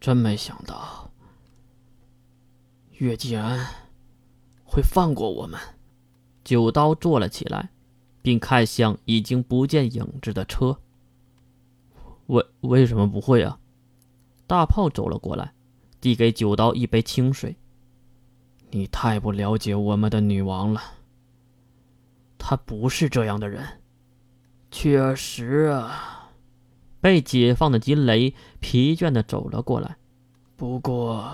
真没想到，月竟然会放过我们。九刀坐了起来，并看向已经不见影子的车。为为什么不会啊？大炮走了过来，递给九刀一杯清水。你太不了解我们的女王了。她不是这样的人。确实啊。被解放的金雷疲倦的走了过来。不过，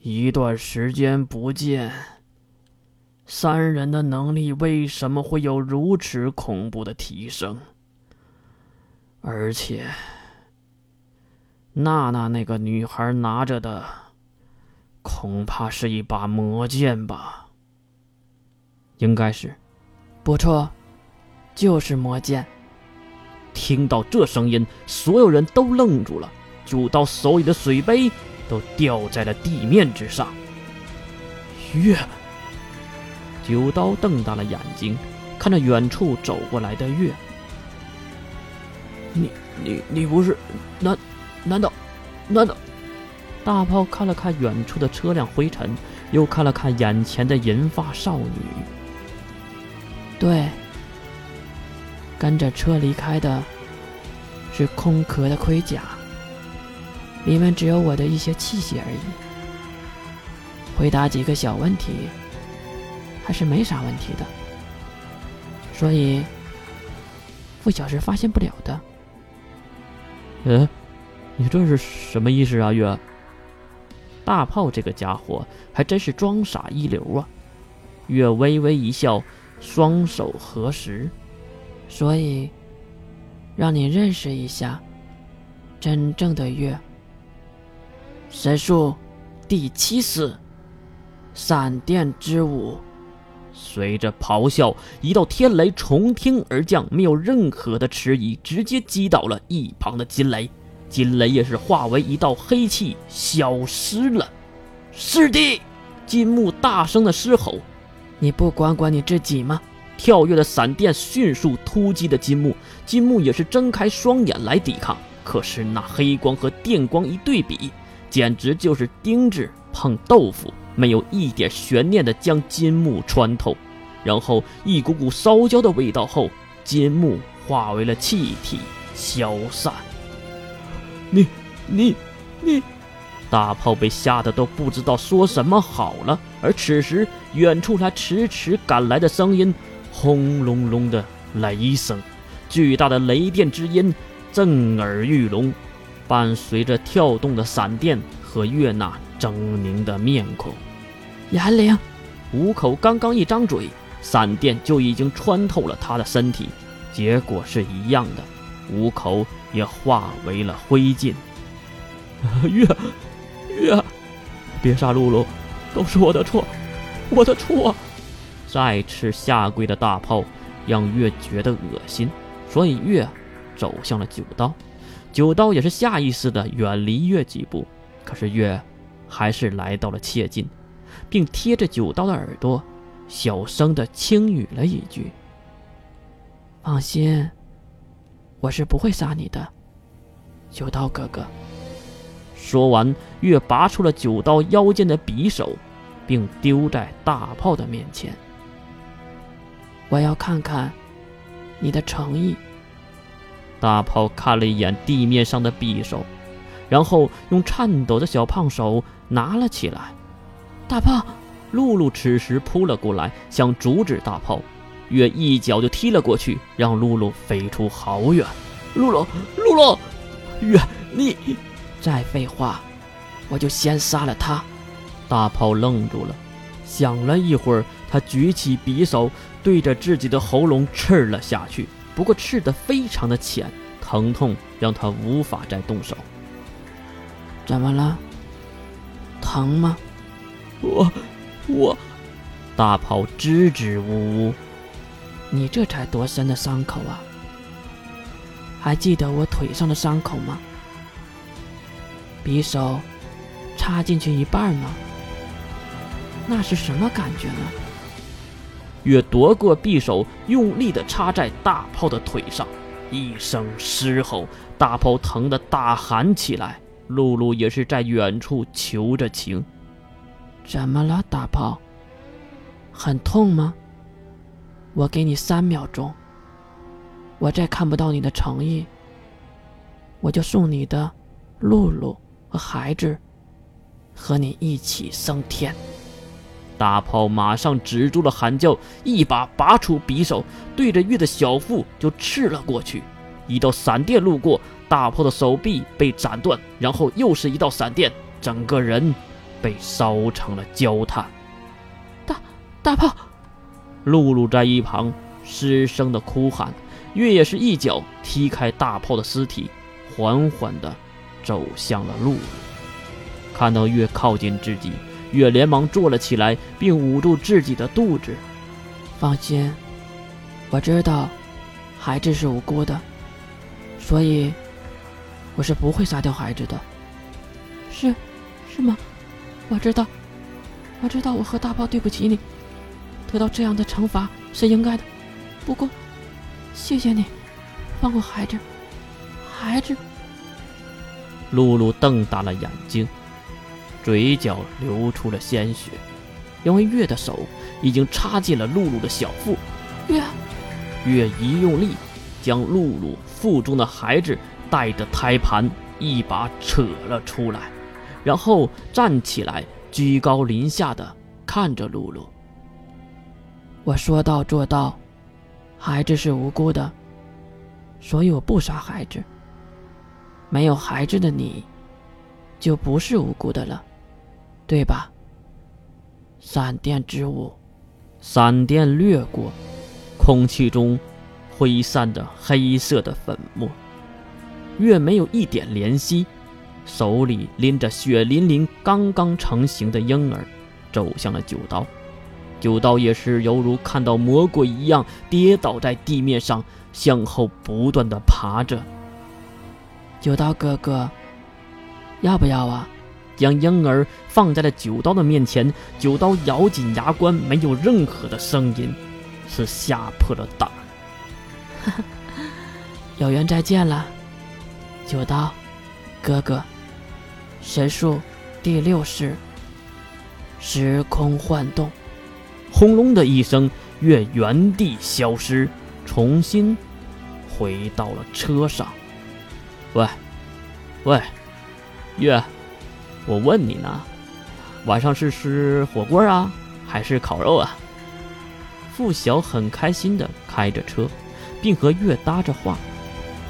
一段时间不见，三人的能力为什么会有如此恐怖的提升？而且，娜娜那个女孩拿着的，恐怕是一把魔剑吧？应该是，不错，就是魔剑。听到这声音，所有人都愣住了，九刀手里的水杯都掉在了地面之上。月，九刀瞪大了眼睛，看着远处走过来的月。你、你、你不是？难、难道、难道？大炮看了看远处的车辆灰尘，又看了看眼前的银发少女。对。跟着车离开的是空壳的盔甲，里面只有我的一些器械而已。回答几个小问题，还是没啥问题的，所以傅小是发现不了的。嗯，你这是什么意思啊，月？大炮这个家伙还真是装傻一流啊！月微微一笑，双手合十。所以，让你认识一下真正的月。神术第七式闪电之舞，随着咆哮，一道天雷从天而降，没有任何的迟疑，直接击倒了一旁的金雷。金雷也是化为一道黑气消失了。师弟，金木大声的嘶吼：“你不管管你自己吗？”跳跃的闪电迅速突击的金木，金木也是睁开双眼来抵抗。可是那黑光和电光一对比，简直就是钉子碰豆腐，没有一点悬念的将金木穿透。然后一股股烧焦的味道后，金木化为了气体消散。你、你、你！大炮被吓得都不知道说什么好了。而此时，远处来迟迟赶来的声音。轰隆隆的雷声，巨大的雷电之音震耳欲聋，伴随着跳动的闪电和月娜狰狞的面孔。严灵，五口刚刚一张嘴，闪电就已经穿透了他的身体，结果是一样的，五口也化为了灰烬。月，月，别杀露露，都是我的错，我的错。再次下跪的大炮让月觉得恶心，所以月走向了九刀。九刀也是下意识的远离月几步，可是月还是来到了切近，并贴着九刀的耳朵小声的轻语了一句：“放心，我是不会杀你的，九刀哥哥。”说完，月拔出了九刀腰间的匕首，并丢在大炮的面前。我要看看你的诚意。大炮看了一眼地面上的匕首，然后用颤抖的小胖手拿了起来。大炮，露露此时扑了过来，想阻止大炮，月一脚就踢了过去，让露露飞出好远。露露，露露，月，你再废话，我就先杀了他。大炮愣住了，想了一会儿，他举起匕首。对着自己的喉咙刺了下去，不过刺得非常的浅，疼痛让他无法再动手。怎么了？疼吗？我，我，大炮支支吾吾。你这才多深的伤口啊？还记得我腿上的伤口吗？匕首插进去一半呢，那是什么感觉呢？月夺过匕首，用力地插在大炮的腿上，一声嘶吼，大炮疼得大喊起来。露露也是在远处求着情。怎么了，大炮？很痛吗？我给你三秒钟。我再看不到你的诚意，我就送你的露露和孩子和你一起升天。大炮马上止住了喊叫，一把拔出匕首，对着月的小腹就刺了过去。一道闪电路过，大炮的手臂被斩断，然后又是一道闪电，整个人被烧成了焦炭。大大炮，露露在一旁失声的哭喊。月也是一脚踢开大炮的尸体，缓缓的走向了露露。看到月靠近自己，月连忙坐了起来，并捂住自己的肚子。放心，我知道孩子是无辜的，所以我是不会杀掉孩子的。是，是吗？我知道，我知道，我和大炮对不起你，得到这样的惩罚是应该的。不过。谢谢你，放过孩子，孩子。露露瞪大了眼睛，嘴角流出了鲜血，因为月的手已经插进了露露的小腹。月，月一用力，将露露腹中的孩子带着胎盘一把扯了出来，然后站起来，居高临下的看着露露。我说到做到。孩子是无辜的，所以我不杀孩子。没有孩子的你，就不是无辜的了，对吧？闪电之物，闪电掠过，空气中挥散着黑色的粉末。月没有一点怜惜，手里拎着血淋淋、刚刚成型的婴儿，走向了九刀。九刀也是犹如看到魔鬼一样，跌倒在地面上，向后不断的爬着。九刀哥哥，要不要啊？将婴儿放在了九刀的面前，九刀咬紧牙关，没有任何的声音，是吓破了胆。有缘再见了，九刀哥哥。神术第六式：时空幻动。轰隆的一声，月原地消失，重新回到了车上。喂，喂，月，我问你呢，晚上是吃火锅啊，还是烤肉啊？付晓很开心的开着车，并和月搭着话，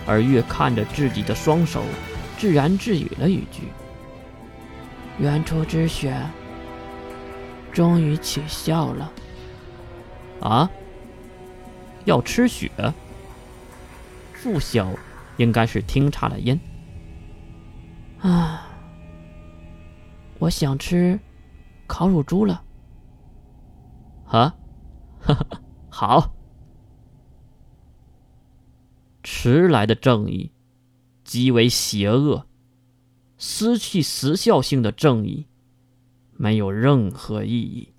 而月看着自己的双手，自言自语了一句：“原初之雪。”终于起效了，啊！要吃雪？付晓应该是听差了音。啊！我想吃烤乳猪了。啊！哈哈，好。迟来的正义极为邪恶，失去时效性的正义。没有任何意义。